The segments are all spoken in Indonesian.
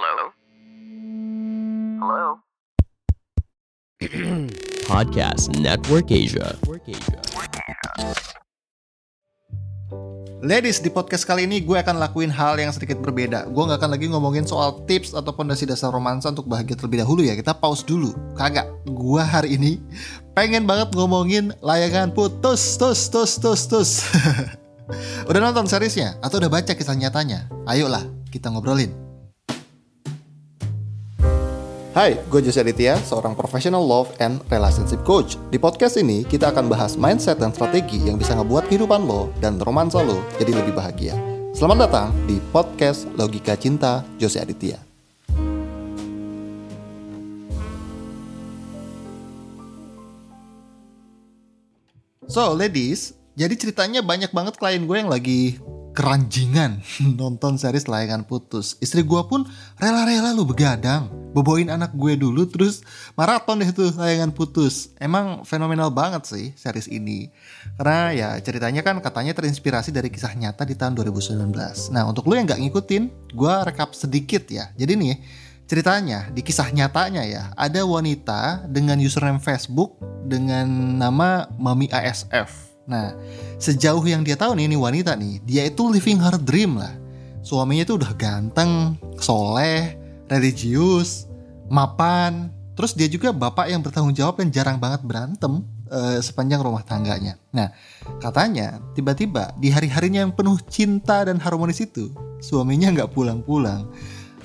Hello? Hello? Podcast Network Asia. Ladies, di podcast kali ini gue akan lakuin hal yang sedikit berbeda. Gue nggak akan lagi ngomongin soal tips atau pondasi dasar romansa untuk bahagia terlebih dahulu ya. Kita pause dulu. Kagak, gue hari ini pengen banget ngomongin layangan putus, tus, tus, tus, tus. udah nonton seriesnya? Atau udah baca kisah nyatanya? Ayolah, kita ngobrolin. Hai, gue Jose Aditya, seorang professional love and relationship coach. Di podcast ini, kita akan bahas mindset dan strategi yang bisa ngebuat kehidupan lo dan romansa lo jadi lebih bahagia. Selamat datang di podcast Logika Cinta Jose Aditya. So, ladies, jadi ceritanya banyak banget klien gue yang lagi keranjingan nonton series layangan putus. Istri gue pun rela-rela lu begadang. Boboin anak gue dulu terus maraton deh tuh layangan putus. Emang fenomenal banget sih series ini. Karena ya ceritanya kan katanya terinspirasi dari kisah nyata di tahun 2019. Nah untuk lu yang gak ngikutin, gue rekap sedikit ya. Jadi nih ceritanya di kisah nyatanya ya ada wanita dengan username Facebook dengan nama Mami ASF Nah, sejauh yang dia tahu nih ini wanita nih, dia itu living her dream lah. Suaminya itu udah ganteng, soleh, religius, mapan. Terus dia juga bapak yang bertanggung jawab dan jarang banget berantem uh, sepanjang rumah tangganya. Nah, katanya tiba-tiba di hari-harinya yang penuh cinta dan harmonis itu, suaminya nggak pulang-pulang.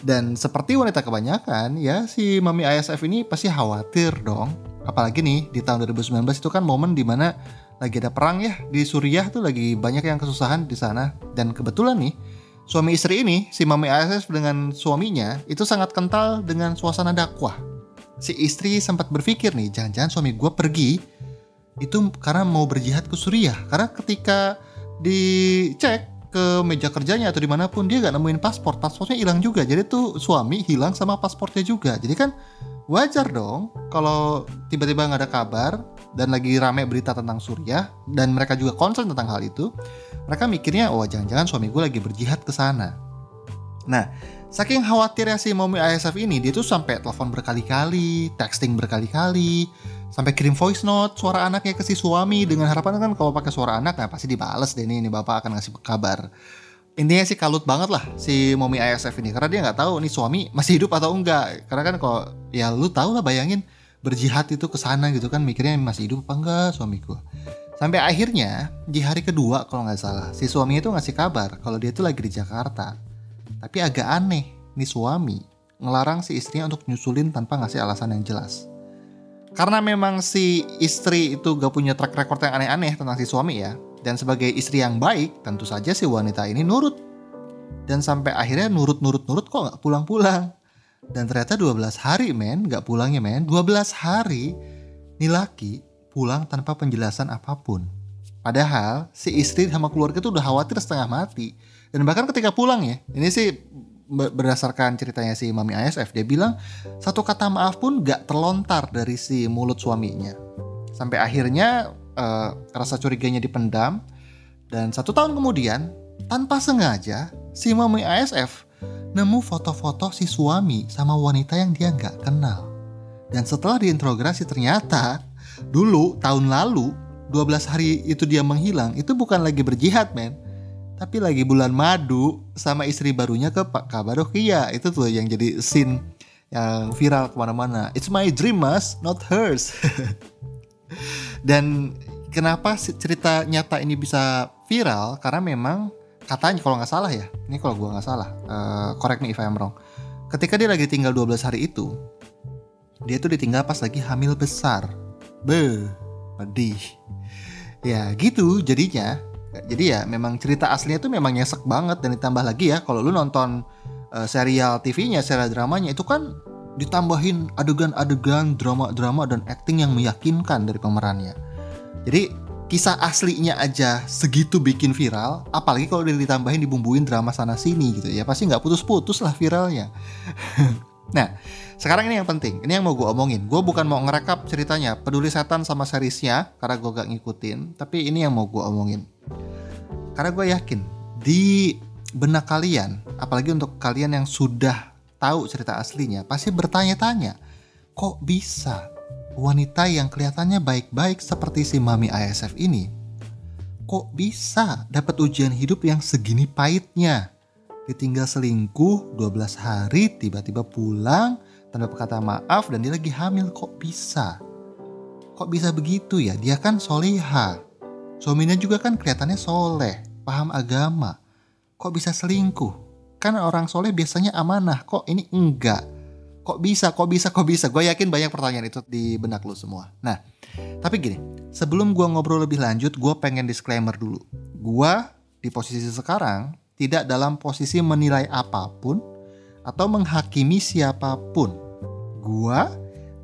Dan seperti wanita kebanyakan, ya si Mami ISF ini pasti khawatir dong. Apalagi nih di tahun 2019 itu kan momen di mana lagi ada perang ya di Suriah tuh lagi banyak yang kesusahan di sana dan kebetulan nih suami istri ini si Mami ASS dengan suaminya itu sangat kental dengan suasana dakwah. Si istri sempat berpikir nih jangan-jangan suami gue pergi itu karena mau berjihad ke Suriah. Karena ketika dicek ke meja kerjanya atau di mana pun dia gak nemuin paspor. Paspornya hilang juga. Jadi tuh suami hilang sama paspornya juga. Jadi kan wajar dong kalau tiba-tiba nggak ada kabar dan lagi rame berita tentang Suriah dan mereka juga concern tentang hal itu, mereka mikirnya oh jangan-jangan suami gue lagi berjihad ke sana. Nah, saking khawatirnya si Momi ISF ini, dia tuh sampai telepon berkali-kali, texting berkali-kali, sampai kirim voice note suara anaknya ke si suami dengan harapan kan kalau pakai suara anak nah pasti dibales deh nih, ini bapak akan ngasih kabar. Intinya sih kalut banget lah si Momi ISF ini karena dia nggak tahu nih suami masih hidup atau enggak. Karena kan kalau ya lu tahu lah bayangin berjihad itu ke sana gitu kan mikirnya masih hidup apa enggak suamiku. Sampai akhirnya di hari kedua kalau nggak salah si suami itu ngasih kabar kalau dia itu lagi di Jakarta. Tapi agak aneh nih suami ngelarang si istrinya untuk nyusulin tanpa ngasih alasan yang jelas. Karena memang si istri itu gak punya track record yang aneh-aneh tentang si suami ya dan sebagai istri yang baik tentu saja si wanita ini nurut. Dan sampai akhirnya nurut-nurut-nurut kok nggak pulang-pulang dan ternyata 12 hari men, gak pulangnya men, 12 hari nih laki pulang tanpa penjelasan apa pun. Padahal si istri sama keluarga tuh udah khawatir setengah mati. Dan bahkan ketika pulang ya, ini sih berdasarkan ceritanya si Mami ASF, dia bilang satu kata maaf pun gak terlontar dari si mulut suaminya. Sampai akhirnya uh, rasa curiganya dipendam. Dan satu tahun kemudian, tanpa sengaja, si Mami ASF nemu foto-foto si suami sama wanita yang dia nggak kenal. Dan setelah diinterogasi ternyata dulu tahun lalu 12 hari itu dia menghilang itu bukan lagi berjihad men. Tapi lagi bulan madu sama istri barunya ke Pak Kabadokia itu tuh yang jadi scene yang viral ke mana-mana. It's my dream mas not hers. Dan kenapa cerita nyata ini bisa viral? Karena memang katanya kalau nggak salah ya. Ini kalau gue nggak salah. Uh, correct me if I'm wrong. Ketika dia lagi tinggal 12 hari itu dia tuh ditinggal pas lagi hamil besar. Be pedih. Ya gitu jadinya. Jadi ya memang cerita aslinya tuh memang nyesek banget dan ditambah lagi ya kalau lu nonton uh, serial TV-nya serial dramanya itu kan ditambahin adegan-adegan drama-drama dan acting yang meyakinkan dari pemerannya. Jadi kisah aslinya aja segitu bikin viral, apalagi kalau ditambahin dibumbuin drama sana sini gitu ya pasti nggak putus-putus lah viralnya. nah, sekarang ini yang penting, ini yang mau gue omongin. Gue bukan mau ngerekap ceritanya, peduli setan sama seriesnya karena gue gak ngikutin, tapi ini yang mau gue omongin. Karena gue yakin di benak kalian, apalagi untuk kalian yang sudah tahu cerita aslinya pasti bertanya-tanya, kok bisa wanita yang kelihatannya baik-baik seperti si mami ISF ini, kok bisa dapat ujian hidup yang segini pahitnya? Ditinggal selingkuh 12 hari, tiba-tiba pulang, tanpa kata maaf dan dia lagi hamil, kok bisa? Kok bisa begitu ya? Dia kan soleha. Suaminya juga kan kelihatannya soleh, paham agama. Kok bisa selingkuh? Kan orang soleh biasanya amanah, kok ini enggak? Kok bisa, kok bisa, kok bisa? Gue yakin banyak pertanyaan itu di benak lu semua. Nah, tapi gini, sebelum gue ngobrol lebih lanjut, gue pengen disclaimer dulu. Gue di posisi sekarang tidak dalam posisi menilai apa pun atau menghakimi siapa pun. Gue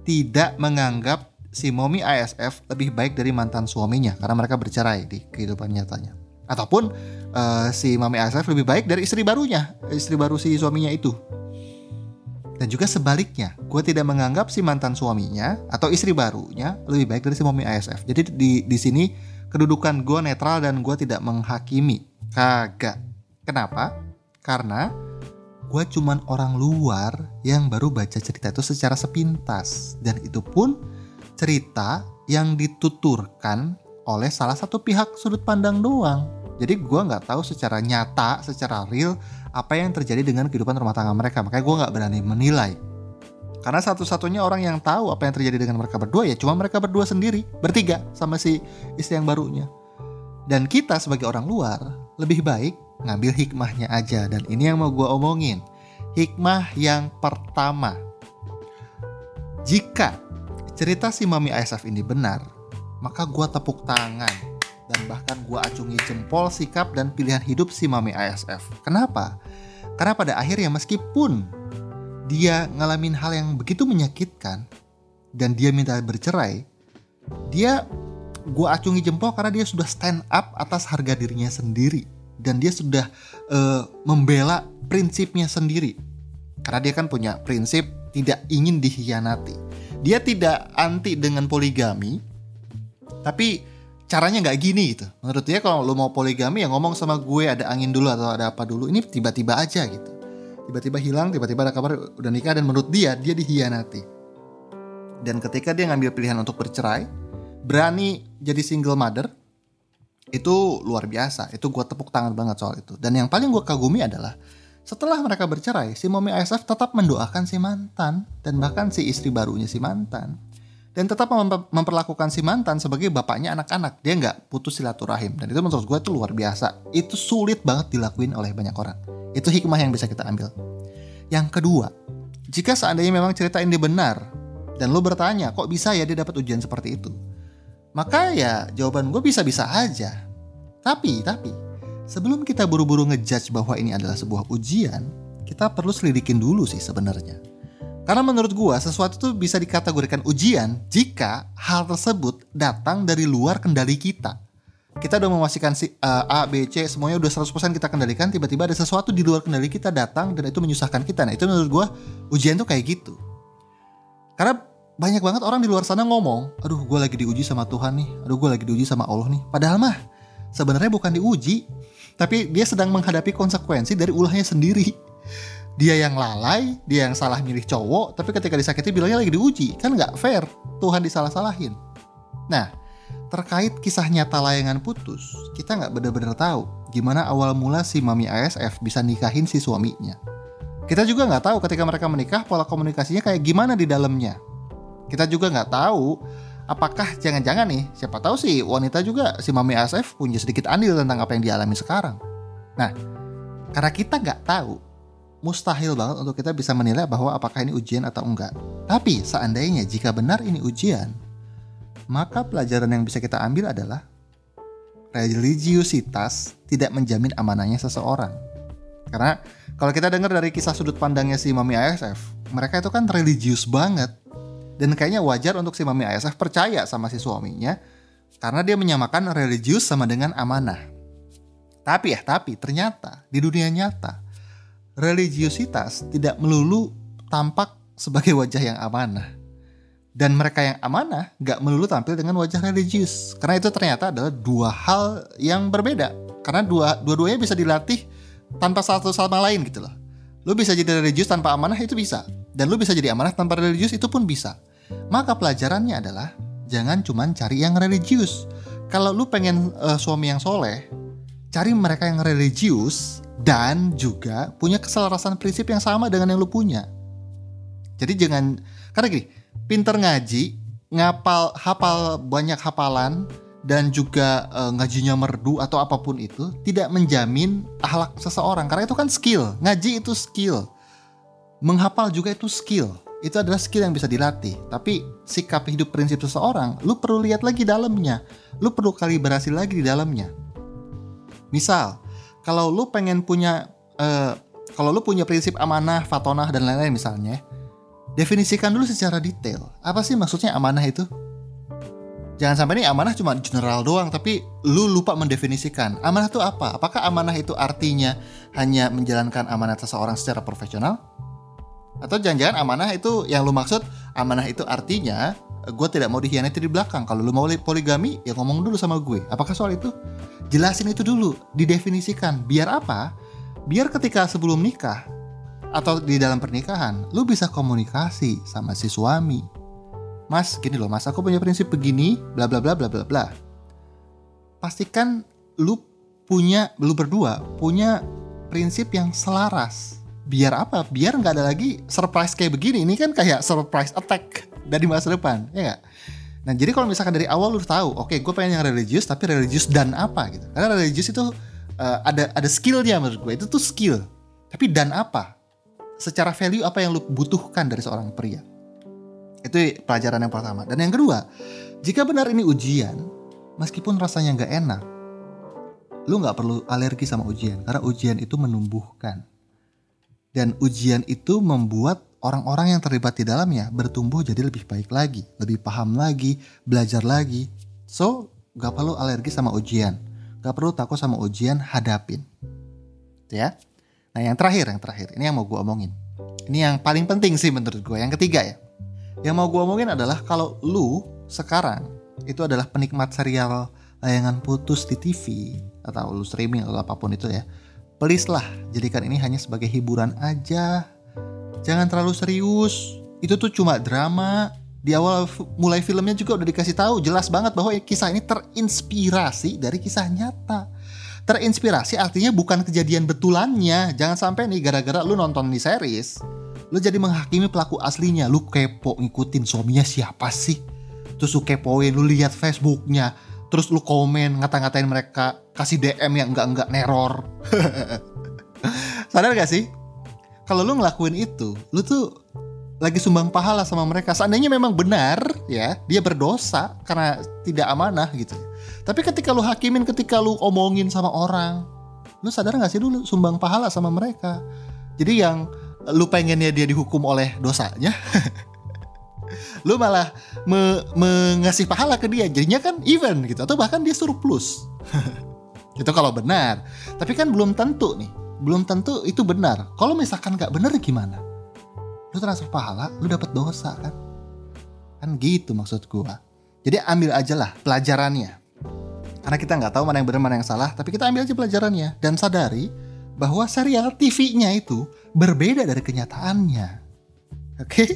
tidak menganggap si Momi ISF lebih baik dari mantan suaminya karena mereka bercerai di kehidupan nyatanya. Ataupun uh, si Mami ISF lebih baik dari istri barunya, istri baru si suaminya itu. Dan juga sebaliknya, gue tidak menganggap si mantan suaminya atau istri barunya lebih baik dari si Momi ISF. Jadi di di sini kedudukan gue netral dan gue tidak menghakimi. Kagak. Kenapa? Karena gue cuman orang luar yang baru baca cerita itu secara sepintas. Dan itu pun cerita yang dituturkan oleh salah satu pihak sudut pandang doang. Jadi gue nggak tahu secara nyata, secara real apa yang terjadi dengan kehidupan rumah tangga mereka. Makanya gue nggak berani menilai. Karena satu-satunya orang yang tahu apa yang terjadi dengan mereka berdua ya cuma mereka berdua sendiri, bertiga sama si istri yang barunya. Dan kita sebagai orang luar lebih baik ngambil hikmahnya aja. Dan ini yang mau gue omongin. Hikmah yang pertama. Jika cerita si Mami ISF ini benar, maka gue tepuk tangan dan bahkan gue acungi jempol sikap dan pilihan hidup si Mami ISF. Kenapa? Karena pada akhirnya meskipun dia ngalamin hal yang begitu menyakitkan dan dia minta bercerai, dia gue acungi jempol karena dia sudah stand up atas harga dirinya sendiri dan dia sudah uh, membela prinsipnya sendiri. Karena dia kan punya prinsip tidak ingin dikhianati dia tidak anti dengan poligami tapi caranya nggak gini gitu. Menurut dia kalau lo mau poligami ya ngomong sama gue ada angin dulu atau ada apa dulu. Ini tiba-tiba aja gitu. Tiba-tiba hilang tiba-tiba ada kabar udah nikah dan menurut dia dia dihianati. Dan ketika dia ngambil pilihan untuk bercerai berani jadi single mother itu luar biasa. Itu gue tepuk tangan banget soal itu. Dan yang paling gue kagumi adalah setelah mereka bercerai, si Momi ISF tetap mendoakan si mantan dan bahkan si istri barunya si mantan. Dan tetap memperlakukan si mantan sebagai bapaknya anak-anak. Dia nggak putus silaturahim. Dan itu menurut gue itu luar biasa. Itu sulit banget dilakuin oleh banyak orang. Itu hikmah yang bisa kita ambil. Yang kedua, jika seandainya memang cerita ini benar, dan lo bertanya, kok bisa ya dia dapat ujian seperti itu? Maka ya jawaban gue bisa-bisa aja. Tapi, tapi, Sebelum kita buru-buru ngejudge bahwa ini adalah sebuah ujian, kita perlu selidikin dulu sih sebenarnya. Karena menurut gua sesuatu itu bisa dikategorikan ujian jika hal tersebut datang dari luar kendali kita. Kita udah memastikan si uh, A, B, C semuanya udah 100% kita kendalikan, tiba-tiba ada sesuatu di luar kendali kita datang dan itu menyusahkan kita. Nah, itu menurut gua ujian tuh kayak gitu. Karena banyak banget orang di luar sana ngomong, aduh gue lagi diuji sama Tuhan nih, aduh gue lagi diuji sama Allah nih. Padahal mah sebenarnya bukan diuji, tapi dia sedang menghadapi konsekuensi dari ulahnya sendiri. Dia yang lalai, dia yang salah milih cowok, tapi ketika disakiti bilangnya lagi diuji. Kan nggak fair, Tuhan disalah-salahin. Nah, terkait kisah nyata layangan putus, kita nggak benar-benar tahu gimana awal mula si Mami ASF bisa nikahin si suaminya. Kita juga nggak tahu ketika mereka menikah pola komunikasinya kayak gimana di dalamnya. Kita juga nggak tahu apakah jangan-jangan nih siapa tahu sih wanita juga si Mami ASF punya sedikit andil tentang apa yang dialami sekarang. Nah, karena kita nggak tahu, mustahil banget untuk kita bisa menilai bahwa apakah ini ujian atau enggak. Tapi seandainya jika benar ini ujian, maka pelajaran yang bisa kita ambil adalah religiusitas tidak menjamin amanahnya seseorang. Karena kalau kita dengar dari kisah sudut pandangnya si Mami ASF, mereka itu kan religius banget dan kayaknya wajar untuk si Mami ASF percaya sama si suaminya karena dia menyamakan religius sama dengan amanah. Tapi ya, tapi ternyata di dunia nyata religiusitas tidak melulu tampak sebagai wajah yang amanah. Dan mereka yang amanah gak melulu tampil dengan wajah religius. Karena itu ternyata adalah dua hal yang berbeda. Karena dua dua-duanya bisa dilatih tanpa satu sama lain gitu loh. Lu bisa jadi religius tanpa amanah itu bisa. Dan lu bisa jadi amanah tanpa religius itu pun bisa. Maka pelajarannya adalah jangan cuman cari yang religius. Kalau lu pengen uh, suami yang soleh, cari mereka yang religius dan juga punya keselarasan prinsip yang sama dengan yang lu punya. Jadi jangan karena gini, pinter ngaji, ngapal hafal banyak hafalan dan juga uh, ngajinya merdu atau apa pun itu tidak menjamin akhlak seseorang karena itu kan skill. Ngaji itu skill. Menghafal juga itu skill. Itu adalah skill yang bisa dilatih. Tapi sikap hidup prinsip seseorang, lu perlu lihat lagi dalamnya. Lu perlu kalibrasi lagi di dalamnya. Misal, kalau lu pengen punya uh, kalau lu punya prinsip amanah, fatonah dan lain-lain misalnya, definisikan dulu secara detail. Apa sih maksudnya amanah itu? Jangan sampai ini amanah cuma general doang, tapi lu lupa mendefinisikan. Amanah itu apa? Apakah amanah itu artinya hanya menjalankan amanah seseorang secara profesional? Atau jangan-jangan amanah itu yang lu maksud, amanah itu artinya gue tidak mau dikhianati di belakang. Kalau lu mau poligami, ya ngomong dulu sama gue. Apakah soal itu? Jelasin itu dulu, didefinisikan. Biar apa? Biar ketika sebelum nikah atau di dalam pernikahan, lu bisa komunikasi sama si suami Mas, gini loh, Mas, aku punya prinsip begini, bla bla bla bla bla bla. Pastikan lu punya, lu berdua punya prinsip yang selaras. Biar apa? Biar nggak ada lagi surprise kayak begini. Ini kan kayak surprise attack dari masa depan, ya gak? Nah, jadi kalau misalkan dari awal lu tahu, oke, okay, gue pengen yang religius, tapi religius dan apa gitu. Karena religius itu uh, ada ada skillnya menurut gue. Itu tuh skill. Tapi dan apa? Secara value apa yang lu butuhkan dari seorang pria? Itu pelajaran yang pertama. Dan yang kedua, jika benar ini ujian, meskipun rasanya nggak enak, lu nggak perlu alergi sama ujian karena ujian itu menumbuhkan. Dan ujian itu membuat orang-orang yang terlibat di dalamnya bertumbuh jadi lebih baik lagi, lebih paham lagi, belajar lagi. So, nggak perlu alergi sama ujian. Gak perlu takut sama ujian, hadapin. Ya. Nah yang terakhir, yang terakhir. Ini yang mau gue omongin. Ini yang paling penting sih menurut gue. Yang ketiga ya. Yang mau gue omongin adalah kalau lu sekarang itu adalah penikmat serial layangan putus di TV atau lu streaming atau apa pun itu ya. Please lah, jadikan ini hanya sebagai hiburan aja. Jangan terlalu serius. Itu tuh cuma drama. Di awal mulai filmnya juga udah dikasih tahu jelas banget bahwa kisah ini terinspirasi dari kisah nyata. Terinspirasi artinya bukan kejadian betulannya. Jangan sampai nih gara-gara lu nonton di series, Lu jadi menghakimi pelaku aslinya. Lu kepo ngikutin suaminya siapa sih? Terus lu kepoin, lu lihat Facebooknya. Terus lu komen, ngata-ngatain mereka. Kasih DM yang enggak-enggak neror. Sadar gak sih? Kalau lu ngelakuin itu, lu tuh lagi sumbang pahala sama mereka. Seandainya memang benar ya, dia berdosa karena tidak amanah gitu. Tapi ketika lu hakimin, ketika lu omongin sama orang, lu sadar gak sih dulu sumbang pahala sama mereka. Jadi yang lu pengennya dia dihukum oleh dosanya lu malah me mengasih pahala ke dia jadinya kan even gitu atau bahkan dia surplus itu kalau benar tapi kan belum tentu nih belum tentu itu benar kalau misalkan nggak benar gimana lu transfer pahala lu dapat dosa kan kan gitu maksud gua jadi ambil aja lah pelajarannya karena kita nggak tahu mana yang benar mana yang salah tapi kita ambil aja pelajarannya dan sadari bahwa serial TV-nya itu berbeda dari kenyataannya. Oke? Okay?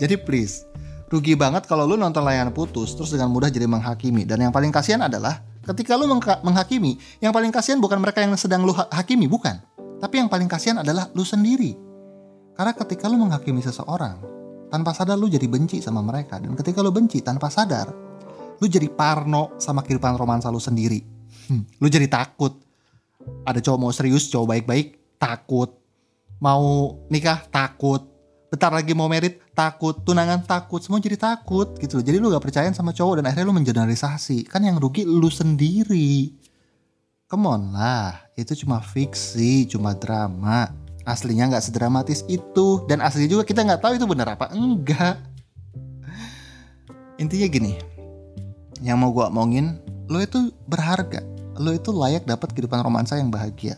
Jadi please, rugi banget kalau lu nonton layanan putus terus dengan mudah jadi menghakimi. Dan yang paling kasihan adalah ketika lu menghakimi, yang paling kasihan bukan mereka yang sedang lu hakimi, bukan. Tapi yang paling kasihan adalah lu sendiri. Karena ketika lu menghakimi seseorang, tanpa sadar lu jadi benci sama mereka. Dan ketika lu benci tanpa sadar, lu jadi parno sama kehidupan romansa lu sendiri. Hmm, lu jadi takut. Ada cowok mau serius cowok baik-baik takut. Mau nikah takut. Bentar lagi mau merit takut. Tunangan takut. Semua jadi takut gitu loh. Jadi lu gak percaya sama cowok dan akhirnya lu mengeneralisasi. Kan yang rugi lu sendiri. Come on lah itu cuma fiksi cuma drama aslinya nggak sedramatis itu dan aslinya juga kita nggak tahu itu benar apa enggak intinya gini yang mau gue omongin lo itu berharga lo itu layak dapat kehidupan romansa yang bahagia.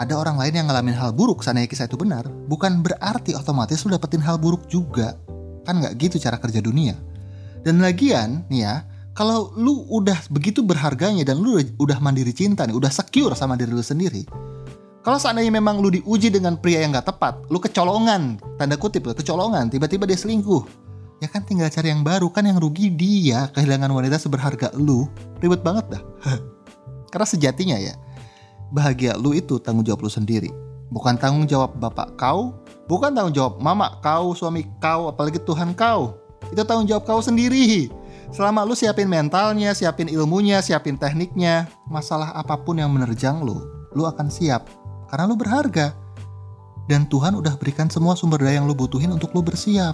Ada orang lain yang ngalamin hal buruk seandainya kisah itu benar, bukan berarti otomatis lo dapetin hal buruk juga. Kan nggak gitu cara kerja dunia. Dan lagian, nih ya, kalau lu udah begitu berharganya dan lu udah mandiri cinta nih, udah secure sama diri lu sendiri, Kalau seandainya memang lu diuji dengan pria yang gak tepat, lu kecolongan, tanda kutip lu, kecolongan, tiba-tiba dia selingkuh. Ya kan tinggal cari yang baru, kan yang rugi dia, kehilangan wanita seberharga lu. Ribet banget dah. Karena sejatinya ya, bahagia lu itu tanggung jawab lu sendiri. Bukan tanggung jawab bapak kau, bukan tanggung jawab mama kau, suami kau, apalagi Tuhan kau. Itu tanggung jawab kau sendiri. Selama lu siapin mentalnya, siapin ilmunya, siapin tekniknya, masalah apa pun yang menerjang lu, lu akan siap karena lu berharga. Dan Tuhan udah berikan semua sumber daya yang lu butuhin untuk lu bersiap.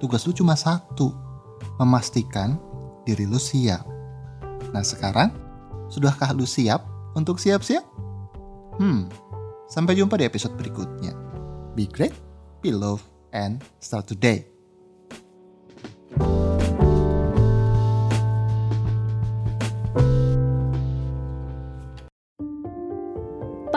Tugas lu cuma satu, memastikan diri lu siap. Nah sekarang, sudahkah lu siap untuk siap-siap? Hmm, sampai jumpa di episode berikutnya. Be great, be love, and start today.